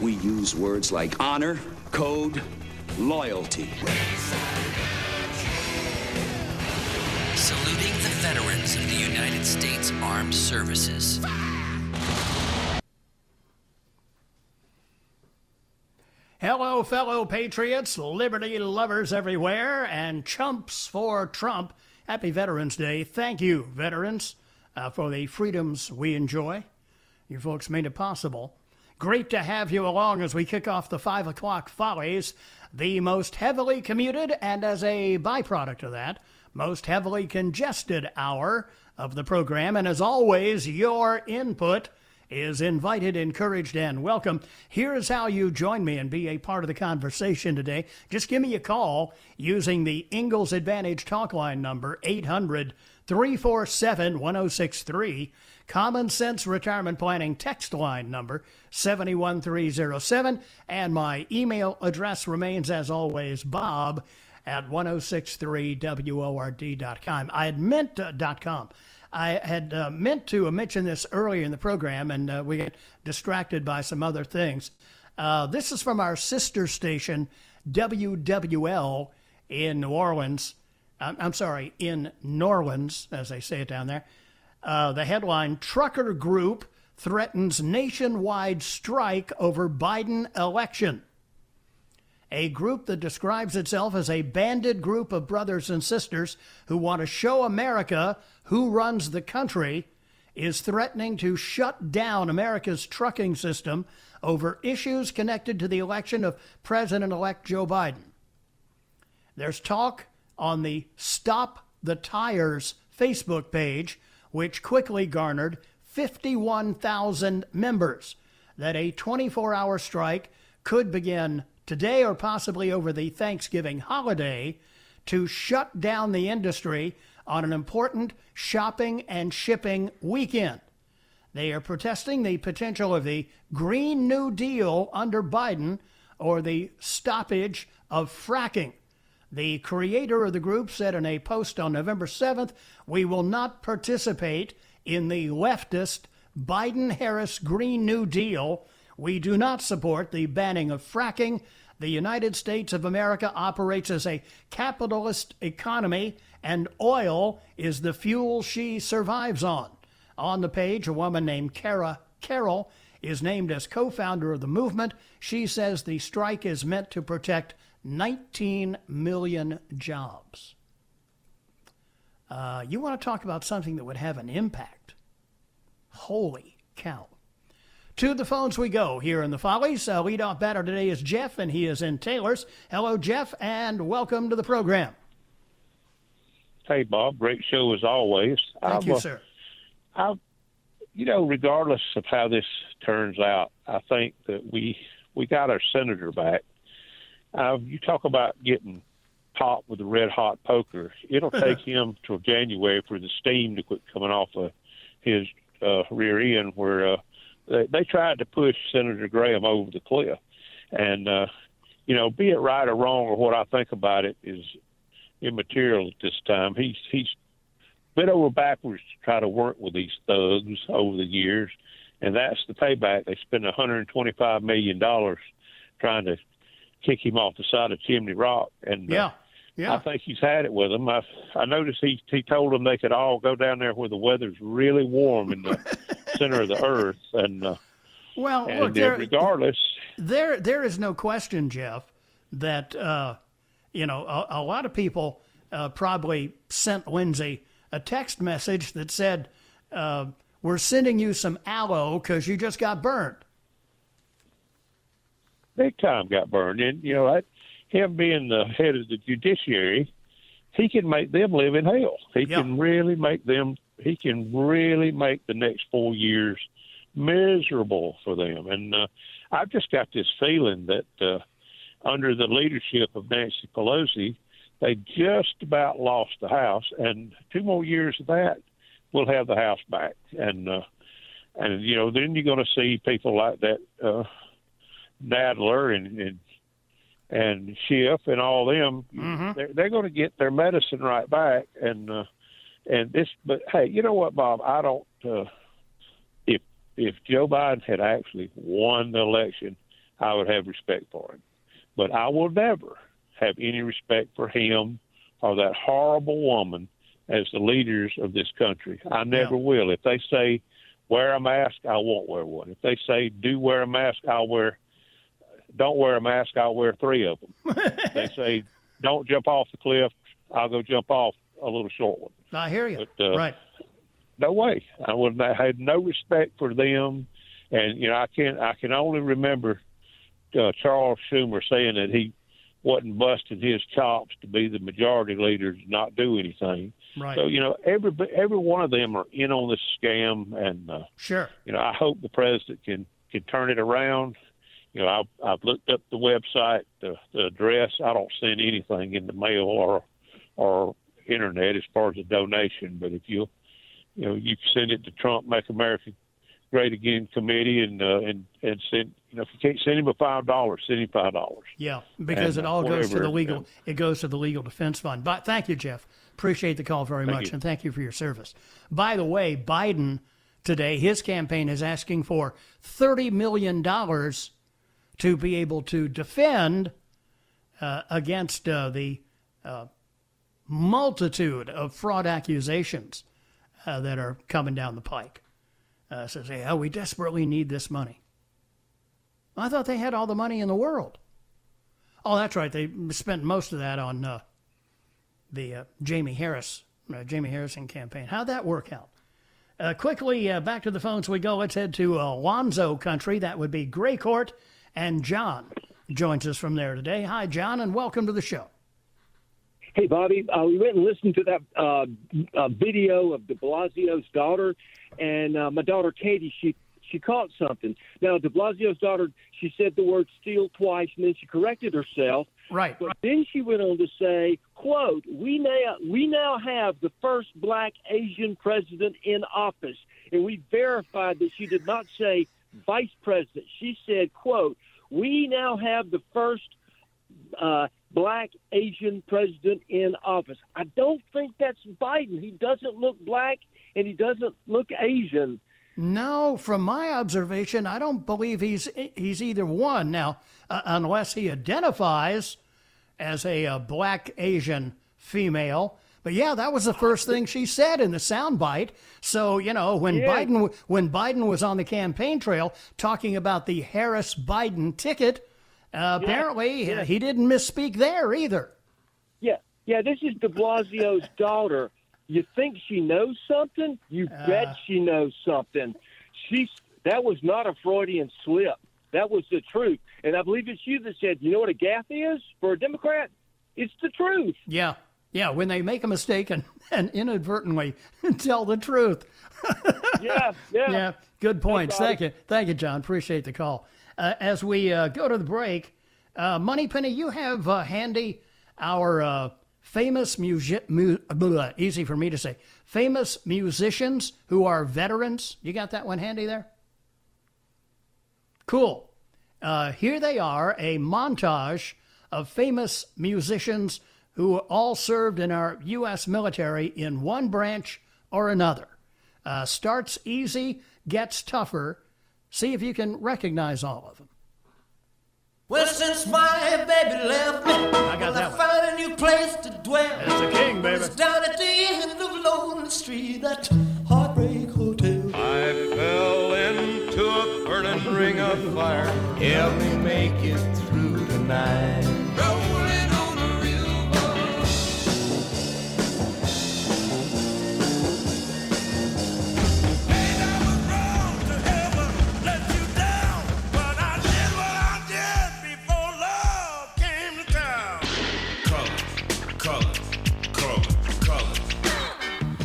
We use words like honor, code, loyalty. Saluting the veterans of the United States Armed Services. Fellow patriots, liberty lovers everywhere, and chumps for Trump. Happy Veterans Day. Thank you, veterans, uh, for the freedoms we enjoy. You folks made it possible. Great to have you along as we kick off the 5 o'clock follies, the most heavily commuted and, as a byproduct of that, most heavily congested hour of the program. And as always, your input is invited, encouraged, and welcome. Here's how you join me and be a part of the conversation today. Just give me a call using the Ingles Advantage talk line number 800 347 1063. Common Sense Retirement Planning text line number 71307. And my email address remains, as always, bob at 1063word.com. I had meant uh, .com. I had uh, meant to mention this earlier in the program, and uh, we get distracted by some other things. Uh, this is from our sister station, WWL, in New Orleans. I'm, I'm sorry, in New Orleans, as they say it down there. Uh, the headline Trucker Group threatens nationwide strike over Biden election. A group that describes itself as a banded group of brothers and sisters who want to show America who runs the country is threatening to shut down America's trucking system over issues connected to the election of President elect Joe Biden. There's talk on the Stop the Tires Facebook page, which quickly garnered 51,000 members, that a 24 hour strike could begin today or possibly over the Thanksgiving holiday to shut down the industry on an important shopping and shipping weekend. They are protesting the potential of the Green New Deal under Biden or the stoppage of fracking. The creator of the group said in a post on November 7th, We will not participate in the leftist Biden Harris Green New Deal. We do not support the banning of fracking. The United States of America operates as a capitalist economy, and oil is the fuel she survives on. On the page, a woman named Kara Carroll is named as co founder of the movement. She says the strike is meant to protect 19 million jobs. Uh, you want to talk about something that would have an impact? Holy cow. To the phones we go here in the Follies. Uh, leadoff batter today is Jeff, and he is in Taylor's. Hello, Jeff, and welcome to the program. Hey, Bob. Great show as always. Thank I've, you, uh, sir. I, you know, regardless of how this turns out, I think that we we got our senator back. Uh, you talk about getting popped with a red hot poker. It'll take him till January for the steam to quit coming off of his uh, rear end. Where uh, they, they tried to push Senator Graham over the cliff, and uh, you know, be it right or wrong or what I think about it is immaterial at this time. He's he's bent over backwards to try to work with these thugs over the years, and that's the payback. They spent 125 million dollars trying to kick him off the side of Chimney Rock, and yeah. Uh, yeah. I think he's had it with them. I I noticed he he told them they could all go down there where the weather's really warm in the center of the earth, and uh, well, and look, there, regardless, there there is no question, Jeff, that uh, you know a, a, lot of people uh, probably sent Lindsey a text message that said, uh, "We're sending you some aloe because you just got burned." Big time got burned, and you know that him being the head of the judiciary, he can make them live in hell. He Yeah. can really make them. He can really make the next four years miserable for them. And uh, I've just got this feeling that uh, under the leadership of Nancy Pelosi, they just about lost the House, and two more years of that, we'll have the House back. And uh, and you know, then you're going to see people like that uh, Nadler and, and and Schiff and all them. Mm-hmm. They're, they're going to get their medicine right back. And uh, and this, but hey, you know what, Bob? I don't. Uh, if if Joe Biden had actually won the election, I would have respect for him. But I will never have any respect for him or that horrible woman as the leaders of this country. I never Yeah. will. If they say wear a mask, I won't wear one. If they say do wear a mask, I'll wear. Don't wear a mask, I'll wear three of them. They say don't jump off the cliff, I'll go jump off a little short one. I hear you. But, uh, right. No way. I would I had no respect for them, and you know I can I can only remember uh, Charles Schumer saying that he wasn't busting his chops to be the majority leader to not do anything. Right. So you know every every one of them are in on this scam, and uh, Sure. you know I hope the president can can turn it around. You know I've I've looked up the website, the, the address. I don't send anything in the mail or or internet as far as a donation, but if you you know you send it to Trump Make America Great Again Committee and uh, and and send you know if you can't send him a five dollars, send him five dollars. Yeah, because And, it all goes to the legal. It goes to the legal defense fund. But thank you, Jeff. Appreciate the call very much, you. and thank you for your service. By the way, Biden today, his campaign is asking for thirty million dollars to be able to defend uh, against uh, the uh, multitude of fraud accusations uh, that are coming down the pike. Uh, says, "Hey, oh, we desperately need this money." I thought they had all the money in the world. Oh, that's right. They spent most of that on uh, the Jaime Harris, Jaime Harrison campaign. How'd that work out? Quickly, back to the phones we go. Let's head to Alonzo country. That would be Gray Court. And John joins us from there today. Hi, John, and welcome to the show. Hey, Bobby, uh, we went and listened to that uh, uh, video of De Blasio's daughter, and uh, my daughter Katie, she she caught something. Now, De Blasio's daughter, she said the word "steal" twice, and then she corrected herself. Right. But then she went on to say, "quote We now we now have the first Black Asian president in office, and we verified that she did not say vice president. She said, quote We now have the first Uh, black Asian president in office. I don't think that's Biden. He doesn't look black and he doesn't look Asian. No, from my observation, I don't believe he's he's either one. Now, uh, unless he identifies as a, uh black Asian female. But yeah, that was the first thing she said in the soundbite. So you know, when Yeah. Biden when Biden was on the campaign trail talking about the Harris Biden ticket, uh, apparently yeah. he didn't misspeak there either. Yeah, yeah. This is De Blasio's daughter. You think she knows something? You bet she knows something. She's that was not a Freudian slip. That was the truth. And I believe it's you that said, you know what a gaffe is for a Democrat? It's the truth. Yeah, yeah. When they make a mistake and, and inadvertently tell the truth. Yeah, yeah. Yeah, good points. Thank you. Thank you, John. Appreciate the call. Uh, as we uh, go to the break, uh, Moneypenny, you have uh, handy our uh, famous music, mu- blah, easy for me to say, famous musicians who are veterans. You got that one handy there? Cool. Uh, here they are, a montage of famous musicians who all served in our U.S. military in one branch or another. Uh, starts easy, gets tougher. See if you can recognize all of them. Well, since my baby left me, I got that I found a new place to dwell. It's a king, baby. It's down at the end of Lonely Street, that Heartbreak Hotel. I fell into a burning ring of fire. Help me make it through tonight.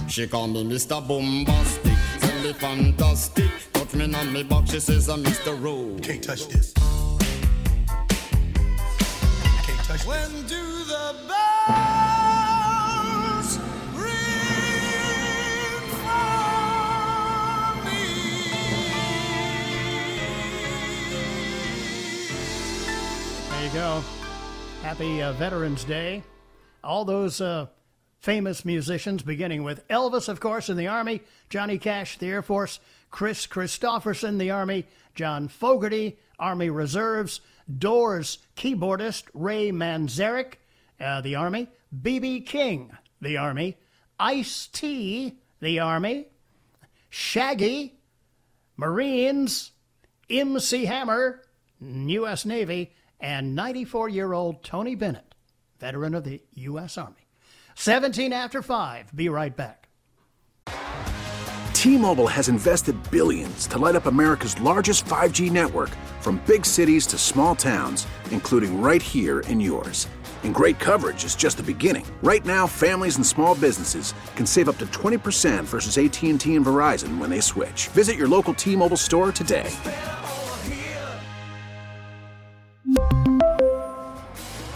She call me Mr. Bombastic, tell me fantastic. Touch me on me back, she says I'm Mr. Rowe. Can't touch this. Can't touch When do the bells ring for me? There you go. Happy uh, Veterans Day. All those uh, famous musicians, beginning with Elvis, of course, in the Army, Johnny Cash, the Air Force, Kris Kristofferson, the Army, John Fogerty, Army Reserves, Doors keyboardist Ray Manzarek, uh, the Army, B.B. King, the Army, Ice T, the Army, Shaggy, Marines, MC Hammer, U.S. Navy, and 94 year old Tony Bennett, veteran of the U.S. Army. 17 after 5. Be right back. T-Mobile has invested billions to light up America's largest 5G network from big cities to small towns, including right here in yours. And great coverage is just the beginning. Right now, families and small businesses can save up to 20% versus AT&T and Verizon when they switch. Visit your local T-Mobile store today.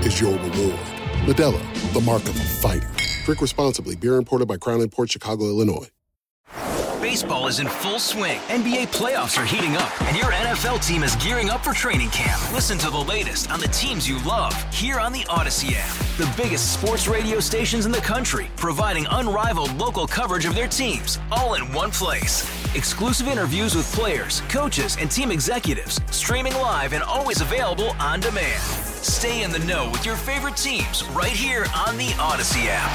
is your reward. Modelo, the mark of a fighter. Drink responsibly. Beer imported by Crown Port Chicago, Illinois. Baseball is in full swing. NBA playoffs are heating up, and your NFL team is gearing up for training camp. Listen to the latest on the teams you love here on the Odyssey app. The biggest sports radio stations in the country, providing unrivaled local coverage of their teams, all in one place. Exclusive interviews with players, coaches, and team executives, streaming live and always available on demand. Stay in the know with your favorite teams right here on the Odyssey app.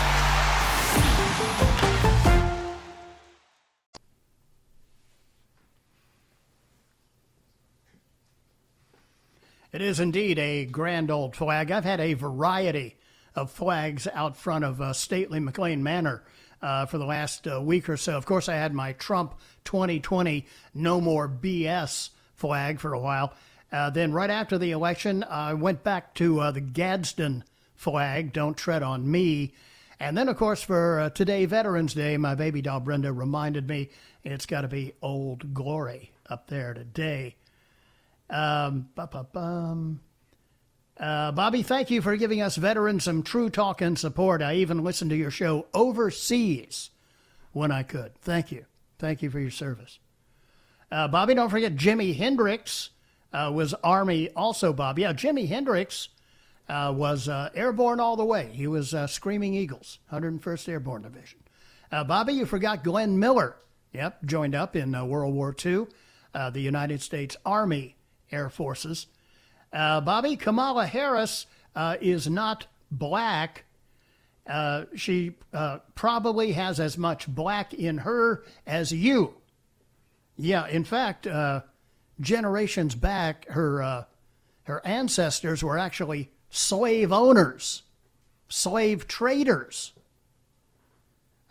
It is indeed a grand old flag. I've had a variety of flags out front of uh, stately McLean Manor uh, for the last uh, week or so. Of course, I had my Trump 2020 No More BS flag for a while. Uh, then, right after the election, I went back to uh, the Gadsden flag, Don't Tread on Me. And then, of course, for uh, today, Veterans Day, my baby doll Brenda reminded me it's got to be Old Glory up there today. Um. Uh, Bobby, thank you for giving us veterans some true talk and support. I even listened to your show overseas when I could. Thank you. Thank you for your service. Uh, Bobby, don't forget Jimi Hendrix uh, was Army also, Bob. Yeah, Jimi Hendrix uh, was uh, airborne all the way. He was uh, Screaming Eagles, 101st Airborne Division. Uh, Bobby, you forgot Glenn Miller. Yep, joined up in uh, World War II, the United States Army Air Forces. Bobby, Kamala Harris is not black. She probably has as much black in her as you. Yeah, in fact, generations back, her uh, her ancestors were actually slave owners, slave traders,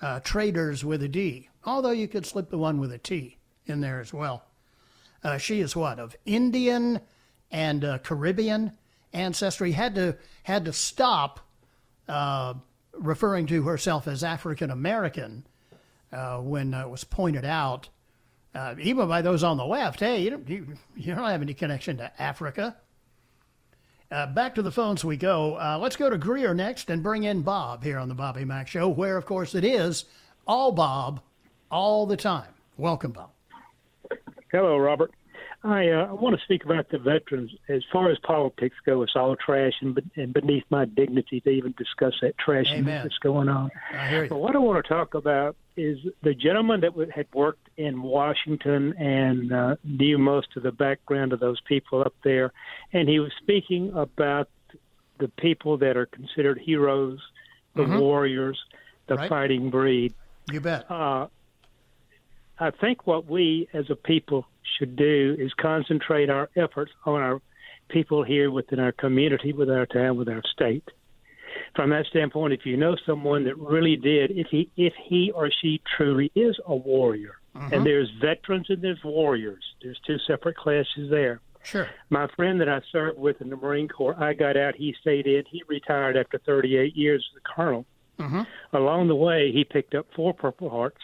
uh, traders with a D. Although you could slip the one with a T in there as well. Uh, she is what of Indian and uh, Caribbean ancestry. Had to had to stop uh, referring to herself as African American uh, when it was pointed out Uh, even by those on the left, hey, you don't, you, you don't have any connection to Africa. Uh, back to the phones we go. Uh, let's go to Greer next and bring in Bob here on the Bobby Mack Show, where, of course, it is all Bob all the time. Welcome, Bob. Hello, Robert. I, uh, I want to speak about the veterans. As far as politics go, it's all trash and, and beneath my dignity to even discuss that trash Amen. that's going on. I hear But what I want to talk about is the gentleman that had worked in Washington and uh, knew most of the background of those people up there, and he was speaking about the people that are considered heroes, the Mhm. warriors, the Right. fighting breed. You bet. Uh, I think what we as a people should do is concentrate our efforts on our people here within our community, with our town, with our state. From that standpoint, if you know someone that really did, if he if he or she truly is a warrior, Mhm. and there's veterans and there's warriors, there's two separate classes there. Sure. My friend that I served with in the Marine Corps, I got out, he stayed in, he retired after 38 years as a colonel. Mm-hmm. Along the way, he picked up four Purple Hearts,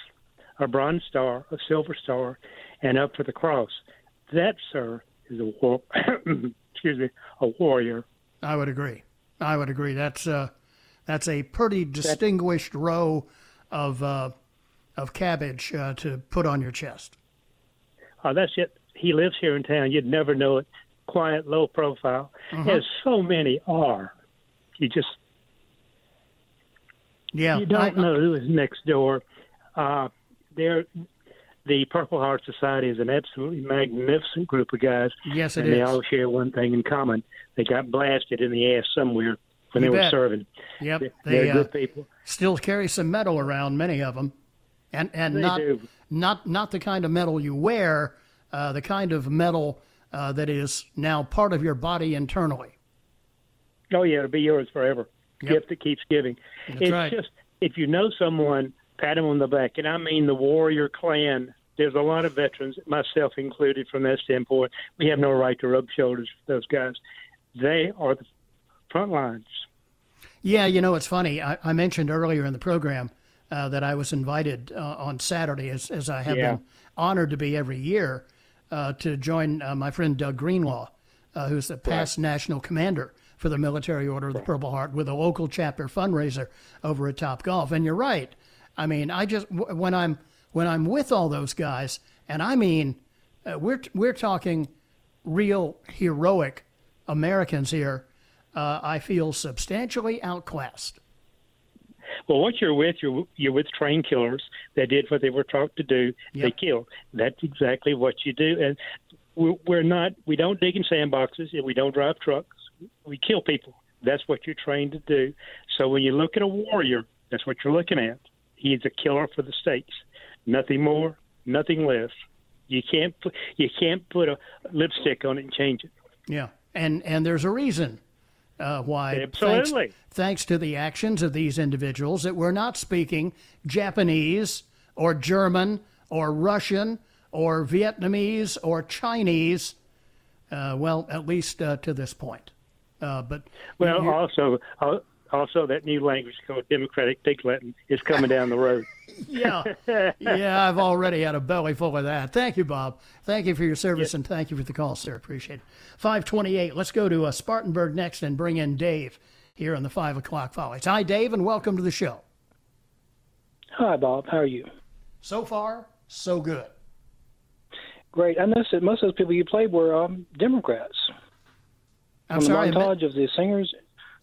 a Bronze Star, a Silver Star, and up for the Cross. That, sir, is a war. excuse me, a warrior. I would agree. I would agree. That's uh, that's a pretty distinguished row of uh, of cabbage uh, to put on your chest. Uh, that's it. He lives here in town. You'd never know it. Quiet, low profile, Mhm. as so many are. You just Yeah, you don't I- know who is next door. Uh, they're the Purple Heart Society is an absolutely magnificent group of guys. Yes, it and they all share one thing in common: they got blasted in the ass somewhere when You they were bet. serving. Yep, They're they good uh, people. still carry some metal around, many of them, and and They not do. not not the kind of metal you wear, uh, the kind of metal uh, that is now part of your body internally. Oh yeah, it'll be yours forever. Yep. Gift that keeps giving. That's it's right. just if you know someone, pat him on the back, and I mean the warrior clan. There's a lot of veterans, myself included, from that standpoint. We have no right to rub shoulders with those guys. They are the front lines. Yeah, you know, it's funny. I, I mentioned earlier in the program uh, that I was invited uh, on Saturday, as, as I have Yeah. been honored to be every year, uh, to join uh, my friend Doug Greenlaw, uh, who's the past national commander for the Military Order of the Purple Heart, with a local chapter fundraiser over at Top Golf. And you're right. I mean, I just when I'm when I'm with all those guys, and I mean, uh, we're we're talking real heroic Americans here. Uh, I feel substantially outclassed. Well, what you're with, you're you're with train killers They did what they were taught to do. They Yep. killed. That's exactly what you do, and we're, we're not. We don't dig in sandboxes, and we don't drive trucks. We kill people. That's what you're trained to do. So when you look at a warrior, that's what you're looking at. He's a killer for the stakes. Nothing more, nothing less. You can't put you can't put a lipstick on it and change it. Yeah, and and there's a reason uh, why. Absolutely. Thanks, thanks to the actions of these individuals, that we're not speaking Japanese or German or Russian or Vietnamese or Chinese. Uh, well, at least uh, to this point. Uh, but Well, also, al- also that new language called Democratic Pig Latin is coming down the road. yeah, yeah, I've already had a belly full of that. Thank you, Bob. Thank you for your service and thank you for the call, sir. Appreciate it. 528. Let's go to uh, Spartanburg next and bring in Dave here on the 5 o'clock Follies. Hi, Dave, and welcome to the show. Hi, Bob. How are you? So far, so good. Great. I noticed that most of those people you played were um, Democrats. I'm From sorry, I meant- montage of the singers,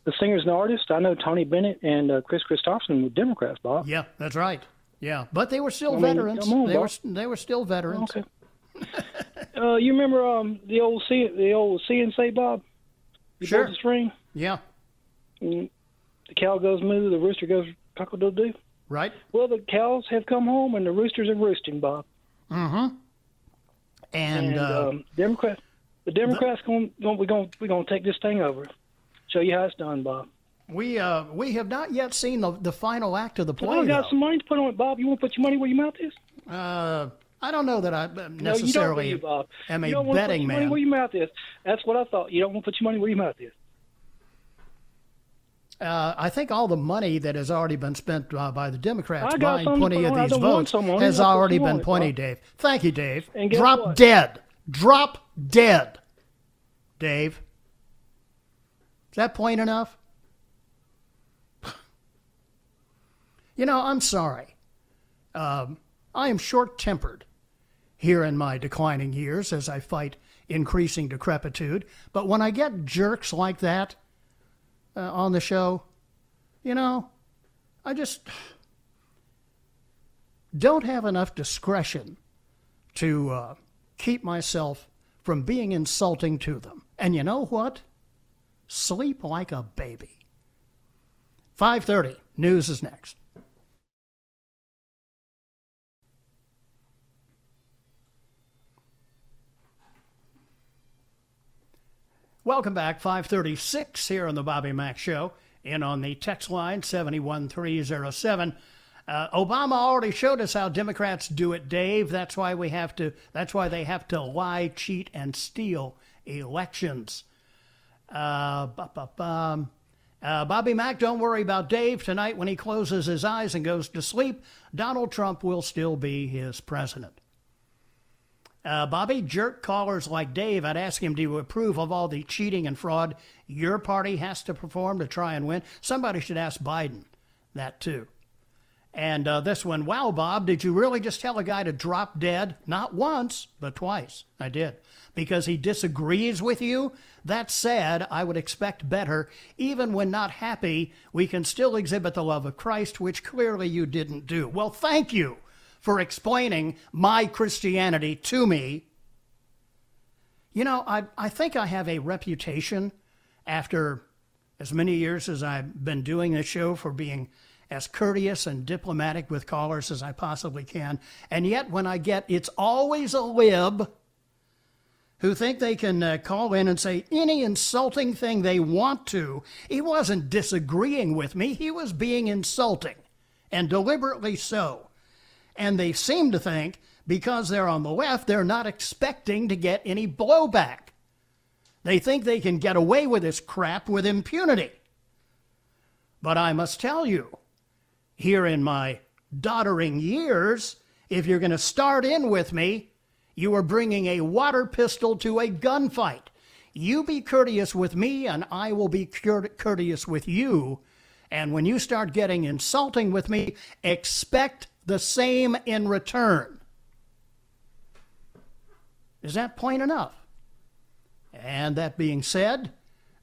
the singers and artists. I know Tony Bennett and uh, Kris Kristofferson were Democrats, Bob. Yeah, that's right. Yeah, but they were still I mean, veterans. on, they were they were still veterans. Okay. uh, you remember um, the old C, the old CNC, Bob? You Sure. the string. Yeah. Mm, the cow goes moo, the rooster goes cock a doodle doo. Right. Well, the cows have come home and the roosters are roosting, Bob. Mm-hmm. And, uh, um, Democrats, the Democrats going, going, we're going, we're going to take this thing over. Show you how it's done, Bob. we uh, we have not yet seen the, the final act of the play. I got though. some money to put on it, Bob. You want to put your money where your mouth is? Uh, I don't know that I uh, No, you don't, necessarily you, am you a don't wanna put betting your Money man. where your mouth is. That's what I thought. You don't want to put your money where your mouth is. Uh, I think all the money that has already been spent uh, by the Democrats buying plenty of these votes has I put some already been plenty, Bob. Dave. Thank you, Dave. Drop what? dead. Drop dead. Dave. Is that point enough? You know, I'm sorry. Um, I am short tempered here in my declining years as I fight increasing decrepitude. But when I get jerks like that uh, on the show, you know, I just don't have enough discretion to uh, keep myself from being insulting to them. And you know what? Sleep like a baby. 5:30 news is next. Welcome back, 536 here on the Bobby Mack Show. In on the text line 71307. Uh, Obama already showed us how Democrats do it, Dave. That's why we have to. That's why they have to lie, cheat, and steal elections. Uh. Uh, Bobby Mack, don't worry about Dave. Tonight, when he closes his eyes and goes to sleep, Donald Trump will still be his president. Uh, Bobby, jerk callers like Dave, I'd ask him to approve of all the cheating and fraud your party has to perform to try and win. Somebody should ask Biden that too. And uh, this one, wow, Bob, did you really just tell a guy to drop dead? Not once, but twice. I did. Because he disagrees with you? That said, I would expect better. Even when not happy, we can still exhibit the love of Christ, which clearly you didn't do. Well, thank you for explaining my Christianity to me. You know, I, I think I have a reputation after as many years as I've been doing this show for being as courteous and diplomatic with callers as I possibly can. And yet, when I get it's always a lib who think they can uh, call in and say any insulting thing they want to. He wasn't disagreeing with me, he was being insulting, and deliberately so. And they seem to think because they're on the left, they're not expecting to get any blowback. They think they can get away with this crap with impunity. But I must tell you, here in my doddering years, if you're going to start in with me, you are bringing a water pistol to a gunfight. You be courteous with me, and I will be cour- courteous with you. And when you start getting insulting with me, expect the same in return. Is that plain enough? And that being said,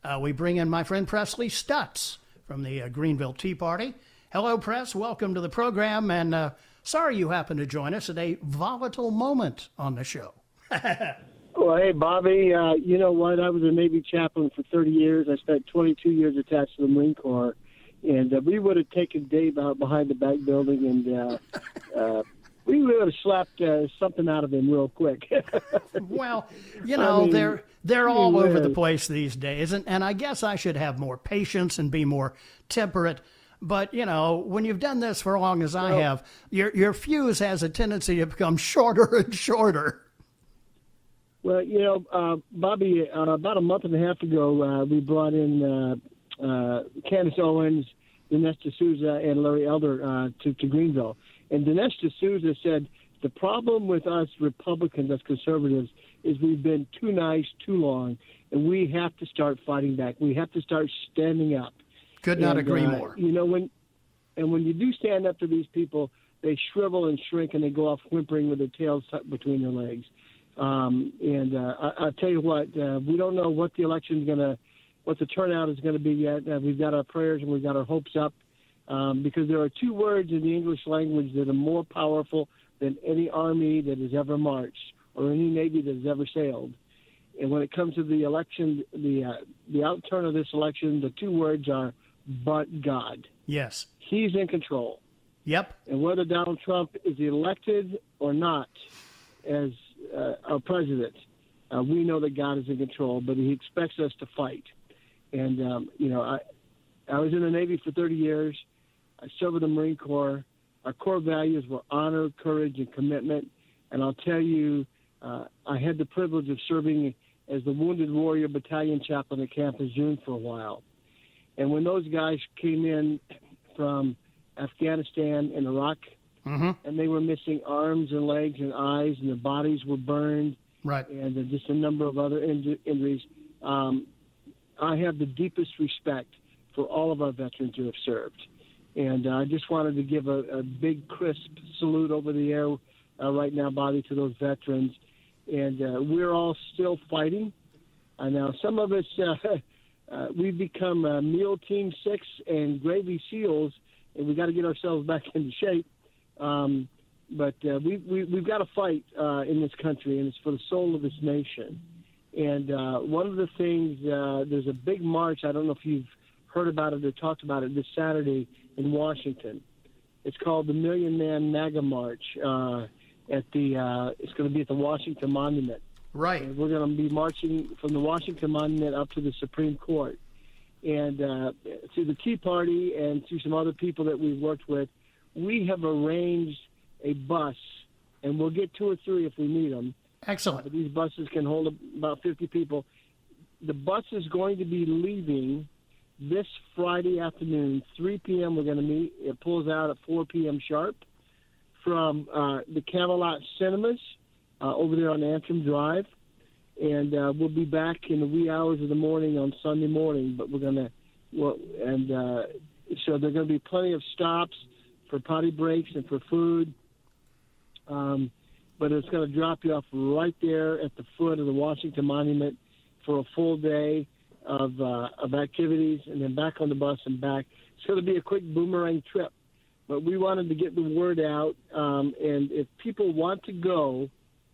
uh, we bring in my friend Pressley Stutts from the uh, Greenville Tea Party. Hello, Press. Welcome to the program. And uh, sorry you happened to join us at a volatile moment on the show. Well, hey, Bobby, uh, you know what? I was a Navy chaplain for 30 years. I spent 22 years attached to the Marine Corps. And uh, we would have taken Dave out behind the back building and uh, uh, we would have slapped uh, something out of him real quick. well, you I know, mean, they're they're all over the place these days, and, and I guess I should have more patience and be more temperate. But you know, when you've done this for as long as I Well- have, your your fuse has a tendency to become shorter and shorter. Well, you know, uh, Bobby, uh, about a month and a half ago, uh, we brought in uh, uh, Candace Owens, Dinesh D'Souza, and Larry Elder uh, to, to Greenville. And Dinesh D'Souza said the problem with us Republicans, as conservatives, is we've been too nice too long, and we have to start fighting back. We have to start standing up. Could not And, agree uh, more. You know, when and when you do stand up to these people, they shrivel and shrink, and they go off whimpering with their tails tucked between their legs. Um, and uh, I, I'll tell you what, uh, we don't know what the election's going to, what the turnout is going to be yet. Uh, we've got our prayers and we've got our hopes up um, because there are two words in the English language that are more powerful than any army that has ever marched or any navy that has ever sailed. And when it comes to the election, the uh, the outturn of this election, the two words are "but God." Yes. He's in control. Yep. And whether Donald Trump is elected or not as uh, our president, uh, we know that God is in control, but He expects us to fight. And um, you know, I I was in the Navy for 30 years. I served in the Marine Corps. Our core values were honor, courage, and commitment. And I'll tell you, uh, I had the privilege of serving as the Wounded Warrior Battalion chaplain at Camp Lejeune for a while. And when those guys came in from Afghanistan and Iraq, Mm-hmm. and they were missing arms and legs and eyes, and their bodies were burned, Right. and uh, just a number of other injuries. Um, I have the deepest respect for all of our veterans who have served, and uh, I just wanted to give a, a big, crisp salute over the air uh, right now, Bobby, to those veterans. And uh, we're all still fighting. Uh, now, some of us uh, we've become uh, Meal Team Six and Gravy Seals, and we got to get ourselves back into shape. Um, but uh, we, we, we've got to fight uh, in this country, and it's for the soul of this nation. And uh, one of the things, uh, there's a big march. I don't know if you've heard about it or talked about it this Saturday in Washington. It's called the Million Man MAGA March. Uh, at the, uh, it's going to be at the Washington Monument. Right. And we're going to be marching from the Washington Monument up to the Supreme Court. And uh, through the Tea Party and through some other people that we've worked with, we have arranged a bus, and we'll get two or three if we need them. Excellent. But these buses can hold about 50 people. The bus is going to be leaving this Friday afternoon, 3 p.m. We're going to meet. It pulls out at 4 p.m. sharp from uh, the Camelot Cinemas uh, over there on Antrim Drive. And uh, we'll be back in the wee hours of the morning on Sunday morning. But we're going to, well, and uh, so there are going to be plenty of stops for potty breaks and for food. Um, but it's going to drop you off right there at the foot of the Washington Monument for a full day of uh, of activities, and then back on the bus and back. It's going to be a quick boomerang trip, but we wanted to get the word out. Um, and if people want to go,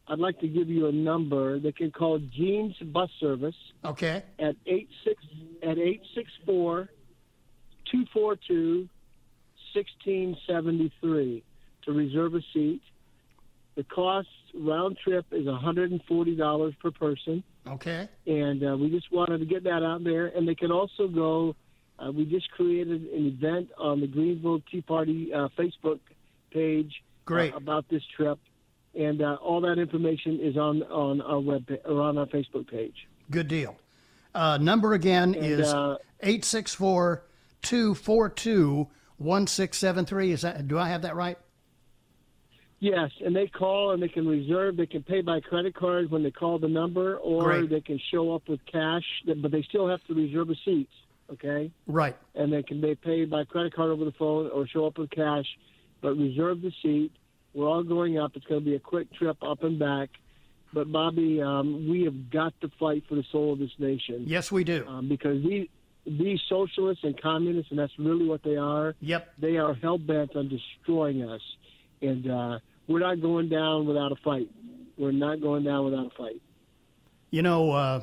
I'd like to give you a number. They can call Gene's Bus Service Okay. at eight six at eight six four two four two sixteen seventy three to reserve a seat. The cost round trip is hundred and forty dollars per person, Okay. and uh, we just wanted to get that out there. And they can also go. Uh, we just created an event on the Greenville Tea Party uh, Facebook page Great. uh, about this trip, and uh, all that information is on on our web or on our Facebook page. Good deal. Uh, number again And, is uh, 864 242 1673. Is that, do I have that right? Yes, and they call and they can reserve. They can pay by credit card when they call the number, or Great. they can show up with cash, but they still have to reserve a seat. Okay, Right. and they can they pay by credit card over the phone or show up with cash, but reserve the seat. We're all going up. It's going to be a quick trip up and back. But Bobby, um, we have got to fight for the soul of this nation. Yes, we do. Um, because these these socialists and communists, and that's really what they are. Yep. They are hell bent on destroying us, and uh, we're not going down without a fight. We're not going down without a fight. You know, uh,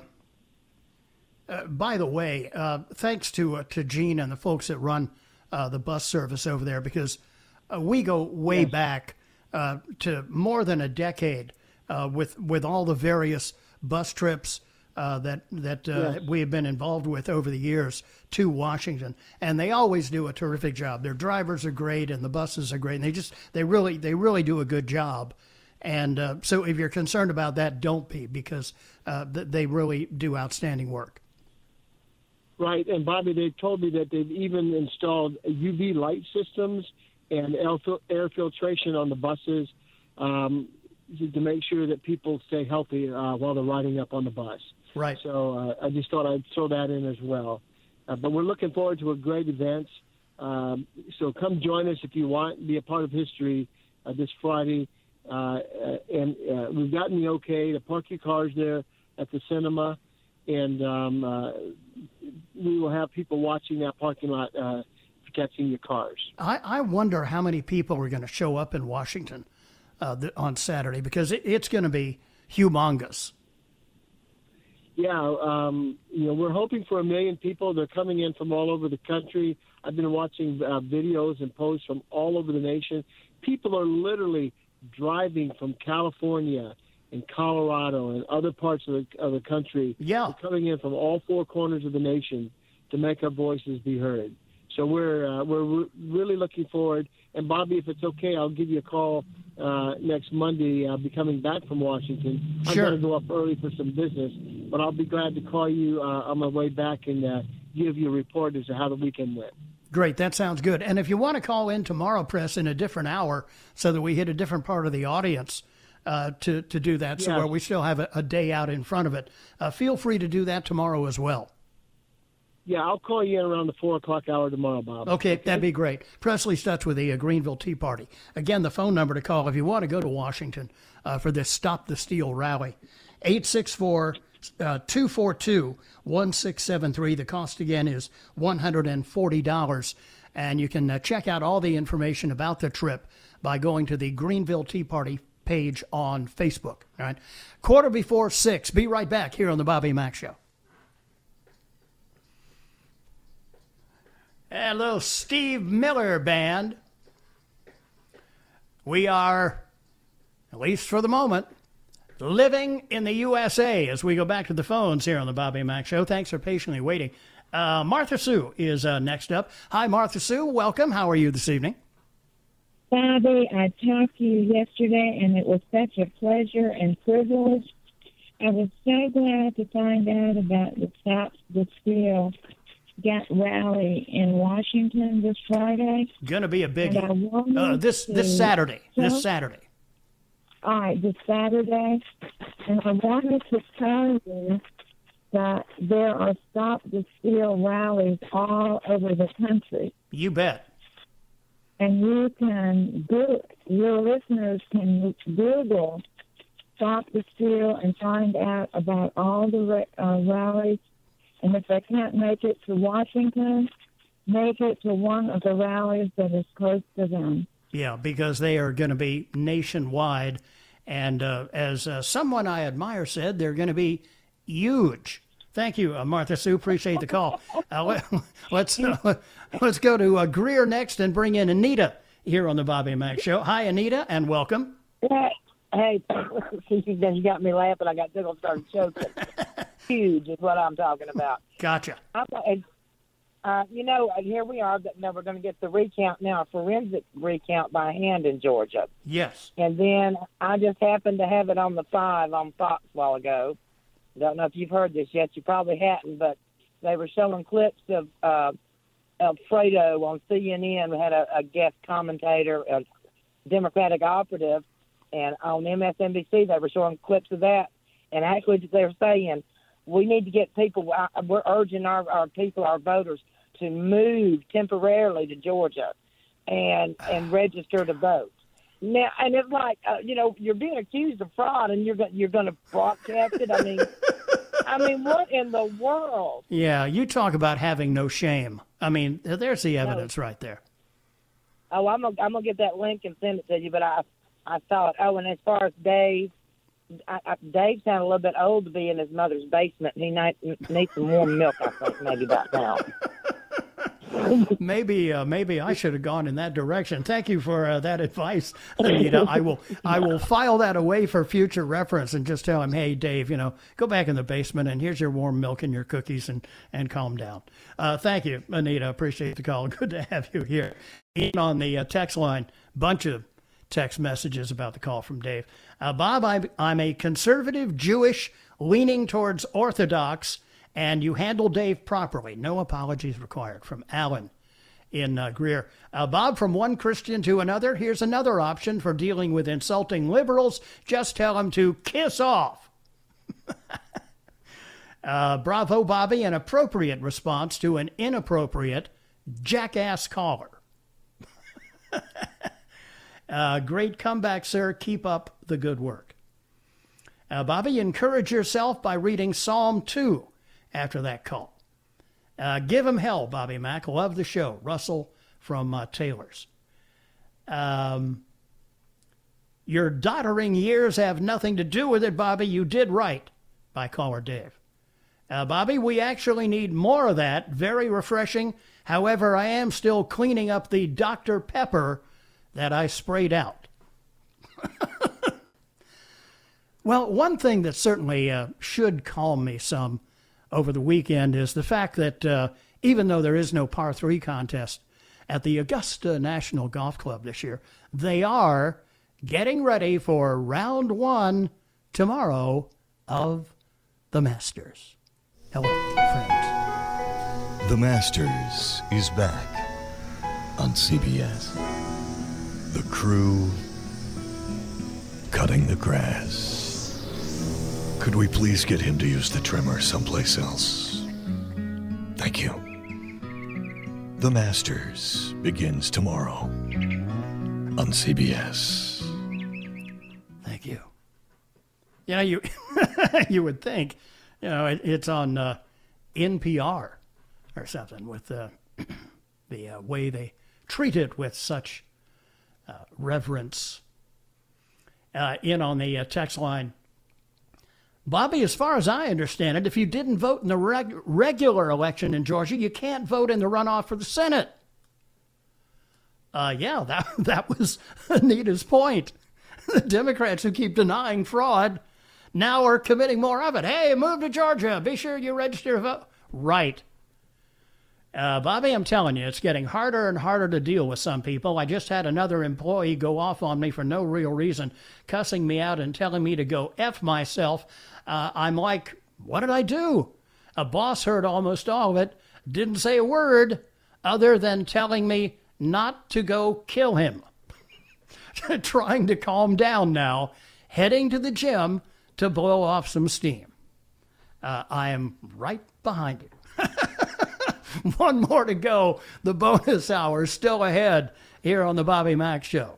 uh, by the way, uh, thanks to uh, to Gene and the folks that run uh, the bus service over there, because uh, we go way back uh, to more than a decade uh, with with all the various bus trips uh, that that uh, Yes. we have been involved with over the years to Washington, and they always do a terrific job. Their drivers are great, and the buses are great, and they just they really they really do a good job. And uh, so, if you're concerned about that, don't be because uh, th- they really do outstanding work. Right, and Bobby, they told me that they've even installed UV light systems and air, fil- air filtration on the buses um, to, make sure that people stay healthy uh, while they're riding up on the bus. Right. So uh, I just thought I'd throw that in as well. Uh, but we're looking forward to a great event. Um, so come join us if you want, be a part of history uh, this Friday. Uh, uh, and uh, we've gotten the okay to park your cars there at the cinema, and um, uh, we will have people watching that parking lot uh, protecting your cars. I, I wonder how many people are going to show up in Washington uh, th- on Saturday because it, it's going to be humongous. Yeah, um, you know, we're hoping for a million people. They're coming in from all over the country. I've been watching uh, videos and posts from all over the nation. People are literally driving from California and Colorado and other parts of the, of the country. Yeah. They're coming in from all four corners of the nation to make our voices be heard. So we're uh, we're re- really looking forward. And Bobby, if it's okay, I'll give you a call uh, next Monday. I'll be coming back from Washington. Sure. I'm going to go up early for some business, but I'll be glad to call you uh, on my way back and uh, give you a report as to how the weekend went. Great, that sounds good. And if you want to call in tomorrow, press in a different hour so that we hit a different part of the audience uh, to to do that, so Yes. where we still have a, a day out in front of it. Uh, feel free to do that tomorrow as well. Yeah, I'll call you in around the four o'clock hour tomorrow, Bob. Okay, that'd be great. Pressley Stutts with the uh, Greenville Tea Party. Again, the phone number to call if you want to go to Washington uh, for this Stop the Steal rally. 864 uh, 242 1673. The cost again is $140. And you can uh, check out all the information about the trip by going to the Greenville Tea Party page on Facebook. All right. Quarter before six. Be right back here on the Bobby Mack Show. Hello, Steve Miller Band. We are, at least for the moment, living in the USA as we go back to the phones here on the Bobby Mack Show. Thanks for patiently waiting. Uh, Martha Sue is uh, next up. Hi, Martha Sue. Welcome. How are you this evening? Bobby, I talked to you yesterday, and it was such a pleasure and privilege. I was so glad to find out about the Stop the Steal Got rally in Washington this Friday. Going to be a big And I wanted uh, this this Saturday. This Saturday. All right, this Saturday. And I wanted to tell you that there are Stop the Steal rallies all over the country. You bet. and you can go, your listeners can Google Stop the Steal and find out about all the uh, rallies. And if they can't make it to Washington, make it to one of the rallies that is close to them. Yeah, because they are going to be nationwide. And uh, as uh, someone I admire said, they're going to be huge. Thank you, uh, Martha Sue. Appreciate the call. Uh, let, let's uh, let's go to uh, Greer next and bring in Anita here on the Bobby Mack Show. Hi, Anita, and welcome. Hey, hey, you got me laughing. I got tickled, started choking. Huge is what I'm talking about. Gotcha. I'm, and, uh, you know, and here we are. That now we're going to get the recount now, a forensic recount by hand in Georgia. Yes. And then I just happened to have it on the five on Fox a while ago. Don't know if you've heard this yet. You probably hadn't, but they were showing clips of uh, Alfredo on CNN. We had a, a guest commentator, a Democratic operative, and on MSNBC they were showing clips of that. And actually, they were saying we need to get people. We're urging our, our people, our voters, to move temporarily to Georgia and and register to vote. Now, and it's like uh, you know you're being accused of fraud, and you're you're going to broadcast it. I mean, I mean, what in the world? Yeah, you talk about having no shame. I mean, there's the evidence right there. Oh, I'm gonna I'm gonna get that link and send it to you. But I I saw it. Oh, and as far as Dave, I, I, Dave sounded a little bit old to be in his mother's basement. He need, needs some warm milk. I think maybe about now. maybe uh, maybe I should have gone in that direction. Thank you for uh, that advice, Anita. I will I will file that away for future reference and just tell him, hey, Dave, you know, go back in the basement and here's your warm milk and your cookies and and calm down. Uh, thank you, Anita. Appreciate the call. Good to have you here. In on the uh, text line, bunch of text messages about the call from Dave. Uh, Bob, I'm, I'm a conservative Jewish leaning towards Orthodox, and you handle Dave properly. No apologies required. From Alan in uh, Greer. Uh, Bob, from one Christian to another, here's another option for dealing with insulting liberals. Just tell them to kiss off. uh, bravo, Bobby, an appropriate response to an inappropriate jackass caller. Uh, great comeback, sir. Keep up the good work. Uh, Bobby, encourage yourself by reading Psalm 2 after that call. Uh, give him hell, Bobby Mack. Love the show. Russell from uh, Taylor's. Um, your doddering years have nothing to do with it, Bobby. You did right, by caller Dave. Uh, Bobby, we actually need more of that. Very refreshing. However, I am still cleaning up the Dr. Pepper that I sprayed out. well, one thing that certainly uh, should calm me some over the weekend is the fact that uh, even though there is no par three contest at the Augusta National Golf Club this year, they are getting ready for round one tomorrow of the Masters. Hello, friends. The Masters is back on CBS. The crew cutting the grass. Could we please get him to use the trimmer someplace else? Thank you. The Masters begins tomorrow on CBS. Thank you. Know, you you would think, you know, it, it's on uh, NPR or something with uh, the uh, way they treat it with such reverence. Uh, in on the uh, text line, Bobby, as far as I understand it, if you didn't vote in the reg- regular election in Georgia, you can't vote in the runoff for the Senate. Uh, yeah, that that was Anita's point. The Democrats who keep denying fraud now are committing more of it. Hey, move to Georgia. Be sure you register to vote. Right. Uh, Bobby, I'm telling you, it's getting harder and harder to deal with some people. I just had another employee go off on me for no real reason, cussing me out and telling me to go F myself. Uh, I'm like, what did I do? A boss heard almost all of it, didn't say a word other than telling me not to go kill him. Trying to calm down now, heading to the gym to blow off some steam. Uh, I am right behind you. One more to go. The bonus hour still ahead here on the Bobby Mack Show.